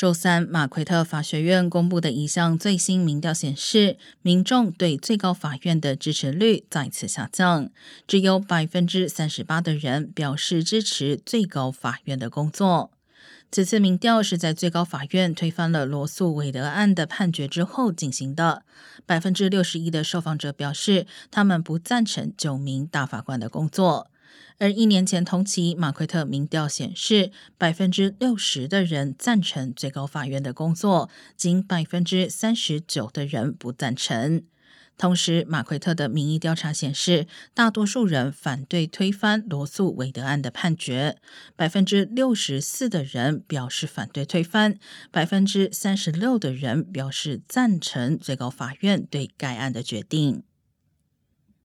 周三，马奎特法学院公布的一项最新民调显示，民众对最高法院的支持率再次下降，只有百分之三十八的人表示支持最高法院的工作。此次民调是在最高法院推翻了罗素韦德案的判决之后进行的。百分之六十一的受访者表示，他们不赞成九名大法官的工作。而一年前同期，马奎特民调显示，百分之六十的人赞成最高法院的工作，仅百分之三十九的人不赞成。同时，马奎特的民意调查显示，大多数人反对推翻罗素韦德案的判决，百分之六十四的人表示反对推翻，百分之三十六的人表示赞成最高法院对该案的决定。